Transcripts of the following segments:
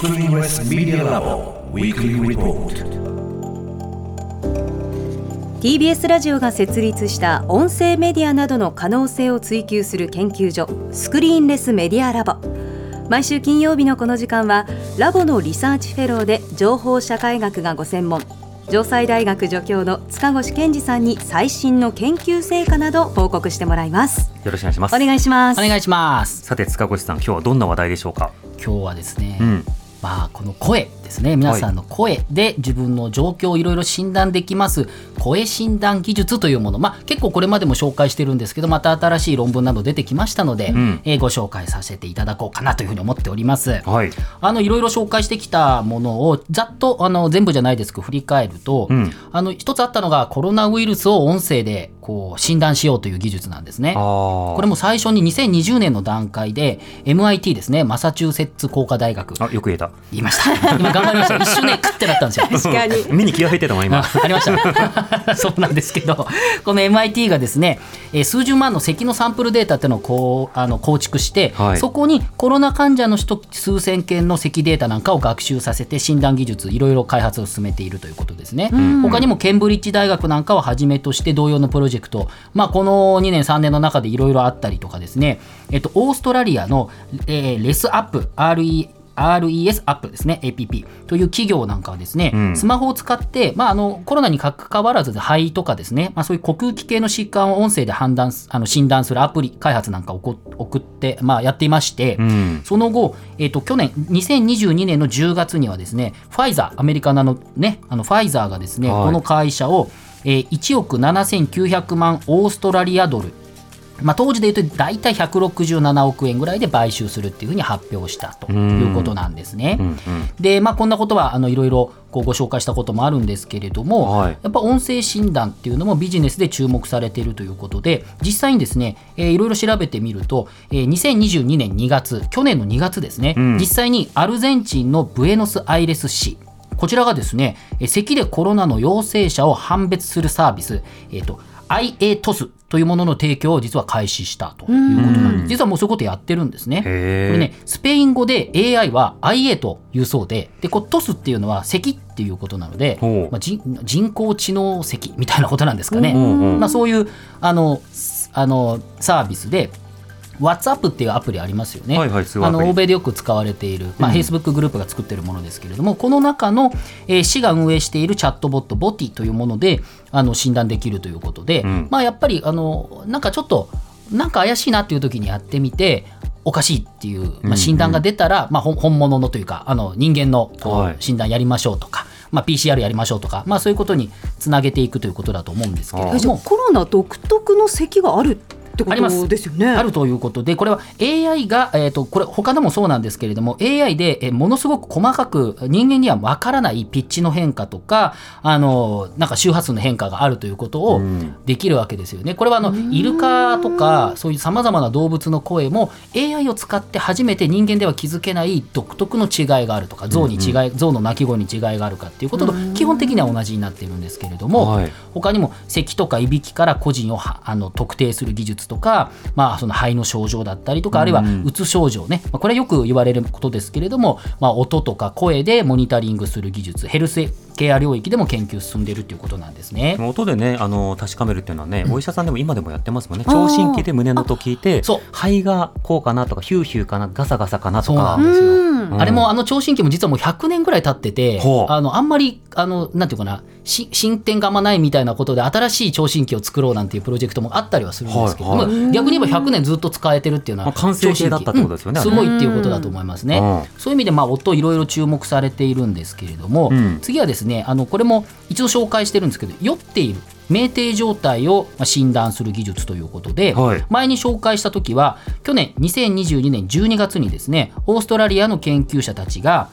Screenless Media Lab Weekly Report. TBS ラジオが設立した音声メディアなどの可能性を追求する研究所スクリーンレスメディアラボ。毎週金曜日のこの時間はラボのリサーチフェローで情報社会学がご専門。城西大学助教の塚越健司さんに最新の研究成果など報告してもらいます。よろしくお願いしますお願いします。お願いします。さて塚越さん今日はどんな話題でしょうか？今日はですね、うんまあこの声。ですね。皆さんの声で自分の状況をいろいろ診断できます。声診断技術というもの。まあ結構これまでも紹介してるんですけどまた新しい論文など出てきましたので、ん。えーご紹介させていただこうかなというふうに思っております。はい。あのいろいろ紹介してきたものをざっとあの全部じゃないですけど振り返ると、うん。あの一つあったのがコロナウイルスを音声でこう診断しようという技術なんですね。あこれも最初に2020年の段階で MIT ですね。マサチューセッツ工科大学。あよく言えた。言いました。今頑張りました一瞬ねクッてなったんですよ。確かに。目に気が入ってたもん今。あありました。そうなんですけどこの MIT がですね、えー数十万の咳のサンプルデータっていうのをこうあの構築して、はい。そこにコロナ患者の人数千件の咳データなんかを学習させて診断技術いろいろ開発を進めているということですね、他にもケンブリッジ大学なんかをはじめとして同様のプロジェクト、まあ、この2年3年の中でいろいろあったりとかですね、えっと、オーストラリアの、えーレスアップ RE RES アップですね APP という企業なんかはですね、ん。スマホを使って、まあ、あのコロナにかかわらず肺とかですね、まあ、そういう呼吸器系の疾患を音声で判断すあの診断するアプリ開発なんかをこ送って、まあ、やっていまして、うん。その後、えっと去年2022年の10月にはですねファイザーアメリカのねあのファイザーがですね、はい。この会社を、えー1億7900万オーストラリアドルまあ、当時で言うと大体167億円ぐらいで買収するっていうふうに発表したということなんですね。うんうん。で、まあ、こんなことはあのいろいろこうご紹介したこともあるんですけれども、はい。やっぱ音声診断っていうのもビジネスで注目されているということで実際にですね、えーいろいろ調べてみると、えー2022年2月去年の2月ですね、ん。実際にアルゼンチンのブエノスアイレス市こちらがですね、えー咳でコロナの陽性者を判別するサービス、えー、と IATOS というものの提供を実は開始したということなんです。実はもうそういうことやってるんですね。これね、スペイン語で AI は IA というそうで、で、こう、トスっていうのは咳っていうことなのでまあ、人人工知能咳みたいなことなんですかね。まあ、そういう、あの、すあの、サービスで、WhatsApp っていうアプリありますよね。はいはいあの欧米でよく使われている、まあ、Facebook グループが作っているものですけれども、この中の、えー市が運営しているチャットボット、ボティというものであの診断できるということで、ん。まあ、やっぱりあのなんかちょっとなんか怪しいなっていう時にやってみておかしいっていう、まあ、診断が出たら、まあ、ほん本物のというかあの人間のこう、はい。診断やりましょうとか、まあ、PCR やりましょうとか、まあ、そういうことにつなげていくということだと思うんですけれども。コロナ独特の咳があるってこあります。とですよね。あるということで、これは AI が、えー、とこれ、他でもそうなんですけれども、AI で、えーものすごく細かく、人間にはわからないピッチの変化とか、あのなんか周波数の変化があるということをできるわけですよね。これはあのイルカとか、そういうさまざまな動物の声も、AI を使って初めて人間では気づけない独特の違いがあるとか、象に違い、象の鳴き声に違いがあるかっていうことと、基本的には同じになっているんですけれども、はい。他にも咳とかいびきから個人をはあの特定する技術とか、まあ、その肺の症状だったりとかあるいはうつ症状ね、まあ、これはよく言われることですけれども、まあ、音とか声でモニタリングする技術ヘルスケア領域でも研究進んでいるということなんですね。音でねあの確かめるっていうのはね、お医者さんでも今でもやってますもんね。聴診器で胸の音聞いて肺がこうかなとかヒューヒューかなガサガサかなとか。そうなんですよ。うんあれもあの聴診器も実はもう100年ぐらい経っててあのあんまりあのなんていうかなし進展があんまないみたいなことで新しい聴診器を作ろうなんていうプロジェクトもあったりはするんですけども、はい逆に言えば100年ずっと使えてるっていうのはまあ完成形だったってことですよね。うんすごいっていうことだと思いますね。うん。そういう意味でまあ音いろいろ注目されているんですけれども、うん。次はですねあのこれも一度紹介してるんですけど酔っている酩酊状態をまあ診断する技術ということで、はい。前に紹介した時は去年2022年12月にですねオーストラリアの研究者たちが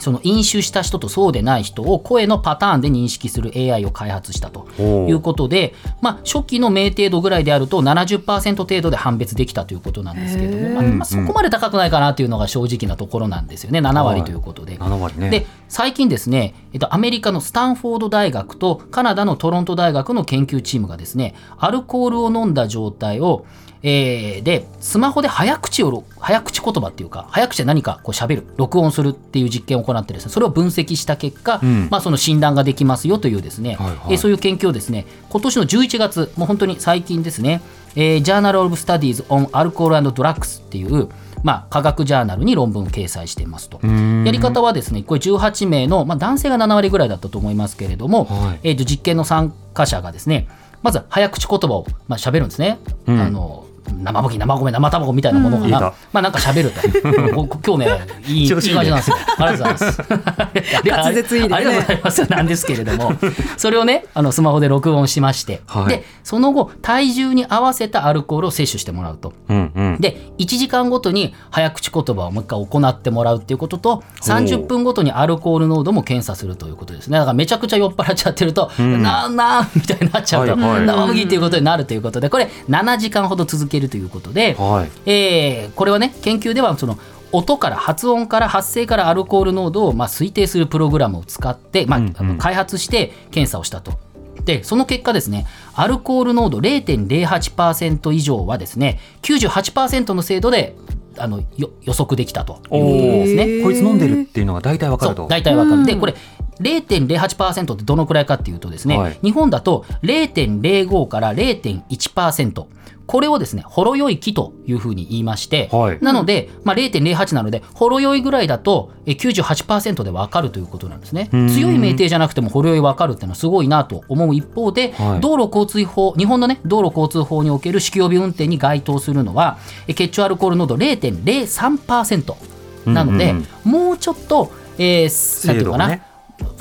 その飲酒した人とそうでない人を声のパターンで認識する AI を開発したということで、まあ、初期の酩酊度ぐらいであると70%程度で判別できたということなんですけれども、まあまあそこまで高くないかなというのが正直なところなんですよね。7割ということで。7割ね。で最近ですね、えっと、アメリカのスタンフォード大学とカナダのトロント大学の研究チームがですねアルコールを飲んだ状態をえー、でスマホで早口を早口言葉っていうか早口で何かこう喋る録音するっていう実験を行ってですねそれを分析した結果、うん。まあ、その診断ができますよというですね、はいはい。えーそういう研究をですね今年の11月もう本当に最近ですね、えー、Journal of Studies on Alcohol and Drugs っていうまあ、科学ジャーナルに論文を掲載していますと。やり方はですね、これ18名の、まあ、男性が7割ぐらいだったと思いますけれども、はい。えーと実験の参加者がですね、まず早口言葉を、まあ、喋るんですね。うん。あの生麦、生米、生卵みたいなものかな。まあなんか喋ると。こ今日ね、いいいい感じなんですよ。ありがとうございます。滑舌いありがとうございます。なんですけれども、それをね、あのスマホで録音しまして、はいで、その後、体重に合わせたアルコールを摂取してもらうと。うんうん。で1時間ごとに早口言葉をもう一回行ってもらうっていうことと30分ごとにアルコール濃度も検査するということですねだからめちゃくちゃ酔っ払っちゃってると、なあなあみたいになっちゃうと、はいはい生麦っていうことになるということでこれ7時間ほど続けるということで、はい。えーこれはね研究ではその音から発音から発声からアルコール濃度をまあ推定するプログラムを使って、まあうんうんあの開発して検査をしたと。でその結果ですねアルコール濃度0.08%以上はですね98%の精度であのよ予測できたということですね。こいつ飲んでるっていうのが大体わかると。大体わかる。でうんこれ0.08%ってどのくらいかっていうとですね、はい。日本だと0.05から0.1%これをですねほろ酔い期というふうに言いまして、はい。なので、まあ、0.08なのでほろ酔いぐらいだとえ98%でわかるということなんですね。うん。強い酩酊じゃなくてもほろ酔いわかるっていうのはすごいなと思う一方で、はい。道路交通法日本のね道路交通法における酒気帯び運転に該当するのはえ血中アルコール濃度0.03%なので、うんうんもうちょっと、えー、なんていうのかな、ね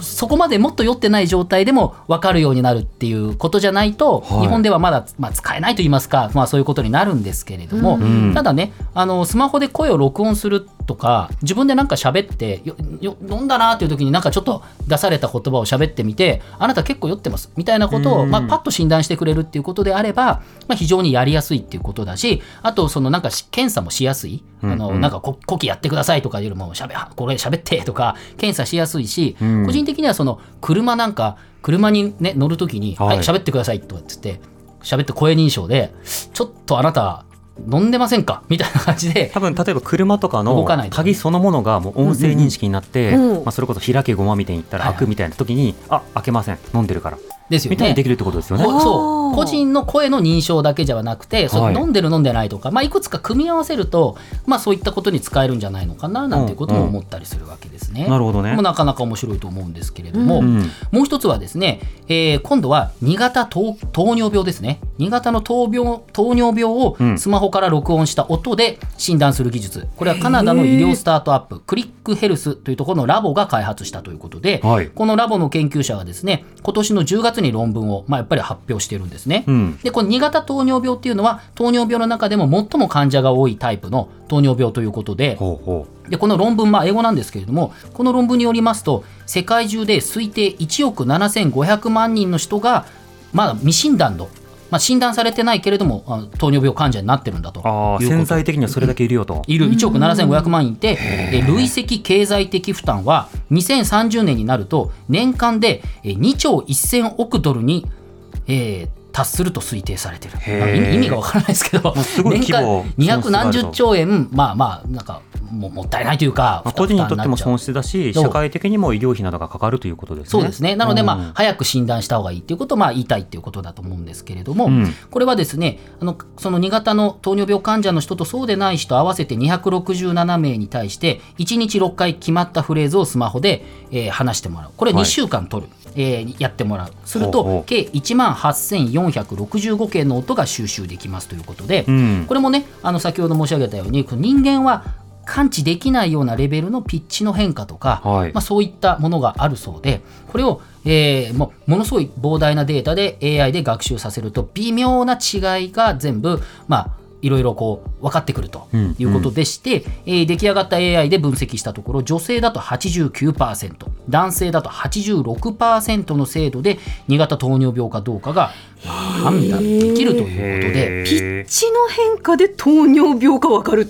そこまでもっと酔ってない状態でも分かるようになるっていうことじゃないと、はい。日本ではまだ、まあ、使えないと言いますか、まあ、そういうことになるんですけれども、ん。ただねあのスマホで声を録音するとか自分でなんか喋ってよよ飲んだなっていう時になんかちょっと出された言葉を喋ってみてあなた結構酔ってますみたいなことを、うん。まあ、パッと診断してくれるっていうことであれば、まあ、非常にやりやすいっていうことだしあとそのなんかし検査もしやすい、あのなんかこ呼気やってくださいとかよりもしゃべこれ喋ってとか検査しやすいし、うん。個人的にはその車なんか車に、ね、乗るときに「はい。はい喋ってください」とかっつって喋って声認証で「ちょっとあなた飲んでませんか? 」みたいな感じで多分例えば車とかの動かないと。鍵そのものがもう音声認識になって、まあ、それこそ開けごまみたいに言ったらはいはい。開くみたいな時に、あ開けません。飲んでるからですよね。みたいにで。きるってことですよね。そう。個人の声の認証だけじゃなくて、そうはい。飲んでる飲んでないとか、まあ、いくつか組み合わせると、まあ、そういったことに使えるんじゃないのかななんていうことも思ったりするわけですね。なるほどね。なかなか面白いと思うんですけれども、うん。もう一つはですね、えー今度は2型糖糖尿病ですね。2型の糖病糖尿病をうん。スマホから録音した音で診断する技術、これはカナダの医療スタートアップクリックヘルスというところのラボが開発したということで、はい。このラボの研究者がですね今年の10月に論文を、まあ、やっぱり発表しているんですね。うんでこの2型糖尿病っていうのは糖尿病の中でも最も患者が多いタイプの糖尿病ということでほうほでこの論文、まあ、英語なんですけれどもこの論文によりますと世界中で推定1億7500万人の人がまだ未診断の、まあ、診断されてないけれども糖尿病患者になってるんだと潜在的にはそれだけいるよと。いる。1億7500万人いて、え。累積経済的負担は2030年になると年間でえ2兆1000億ドルに、えー達すると推定されてる、意味がわからないですけど年間200何十兆円まあまあなんかももったいないというかまあ、個人にとっても損失だし社会的にも医療費などがかかるということですね。そうですね。なので、まあ、うん早く診断した方がいいということを、まあ、言いたいということだと思うんですけれども、うんこれはですね、あの、その2型の糖尿病患者の人とそうでない人合わせて267名に対して、1日6回決まったフレーズをスマホで、えー話してもらう。これはい2週間取る。えーやってもらう。すると計1万8465件の音が収集できますということで、うん。これもね、あの先ほど申し上げたように、人間は感知できないようなレベルのピッチの変化とか、はい。まあ、そういったものがあるそうで、これを、えーもうものすごい膨大なデータで AI で学習させると、微妙な違いが全部、まあ、いろいろこう分かってくるとうんいうことでして、えー出来上がった AI で分析したところ女性だと89%男性だと86%の精度で2型糖尿病かどうかがまあ判断できるということで。ピッチの変化で糖尿病かわかる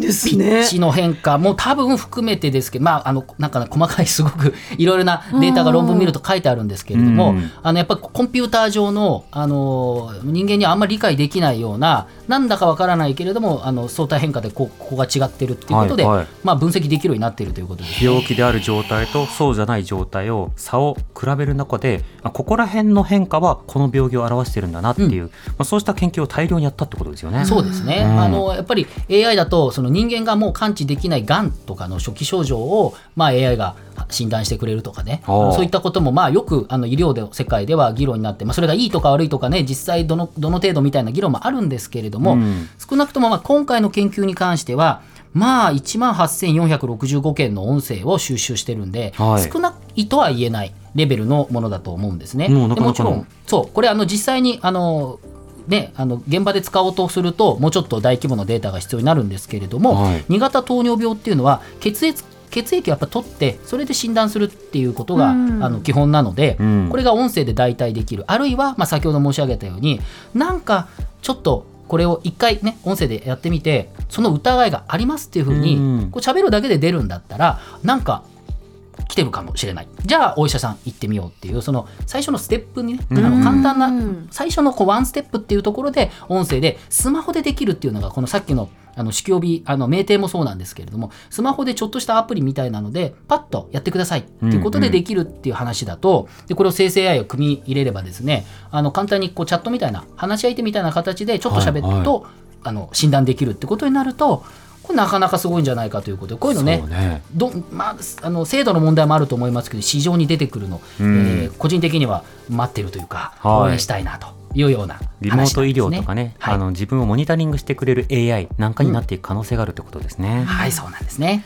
ですピねッチの変化も多分含めてですけど、まあ、あのなんかね細かいすごく いろいろなデータが論文見ると書いてあるんですけれども、うん。あのやっぱりコンピューター上のあの人間にはあんまり理解できないようななんだかわからないけれどもあの相対変化でこうここが違ってるっていうことで、はいはい。まあ、分析できるようになっているということです。病気である状態とそうじゃない状態を差を比べる中であここら辺の変化はこの病気を表してるんだなっていう、まあ、そうした研究を大量にやったってことですよね。そうですね、うん。あのやっぱり AI だとその人間がもう感知できないがんとかの初期症状を、まあ、AI が診断してくれるとかね。そういったこともまあよくあの医療で世界では議論になって、まあ、それがいいとか悪いとかね実際どのどの程度みたいな議論もあるんですけれども、うん。少なくともまあ今回の研究に関してはまあ1万8465件の音声を収集してるんで、はい。少ないとは言えないレベルのものだと思うんですね。もでもちろんそう。これあの実際にあのね、あの現場で使おうとするともうちょっと大規模なデータが必要になるんですけれども、はい。2型糖尿病っていうのは血液血液をやっぱ取ってそれで診断するっていうことが、うん。あの基本なので、うん。これが音声で代替できる。あるいは、まあ、先ほど申し上げたようになんかちょっとこれを一回ね音声でやってみてその疑いがありますっていうふうに、うん。こう喋るだけで出るんだったらなんか来てるかもしれない。じゃあお医者さん行ってみようっていうその最初のステップにね、あの簡単なうん。最初のこうワンステップっていうところで音声でスマホでできるっていうのがこのさっきのあの酒気帯びあの命定もそうなんですけれどもスマホでちょっとしたアプリみたいなのでパッとやってくださいっていうことでできるっていう話だと、でこれを生成 AI を組み入れればですねあの簡単にこうチャットみたいな話し相手みたいな形でちょっと喋ると、あの診断できるってことになるとこれなかなかすごいんじゃないかということでこういうのねね。どまあ、あの制度の問題もあると思いますけど市場に出てくるの、うん。えー個人的には待ってるというか、はい。応援したいなというようなリモート医療とかね、はい。あの自分をモニタリングしてくれる AI なんかになっていく可能性があるってことですね。はい、そうなんですね。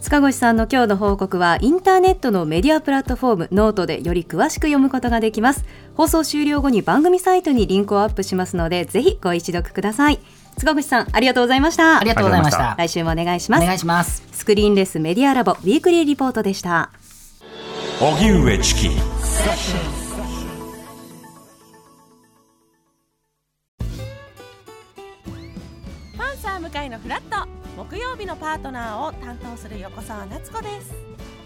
塚越さんの今日の報告はインターネットのメディアプラットフォームノートでより詳しく読むことができます。放送終了後に番組サイトにリンクをアップしますのでぜひご一読ください塚越さんありがとうございました。ありがとうございました。来週もお願いします。お願いします。 Screenless Media Lab Weekly Report でした。荻上チキ。パンサー向井のふらっと木曜日のパートナーを担当する横澤夏子です。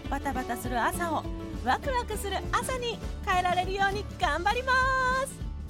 バタバタする朝をワクワクする朝に変えられるように頑張ります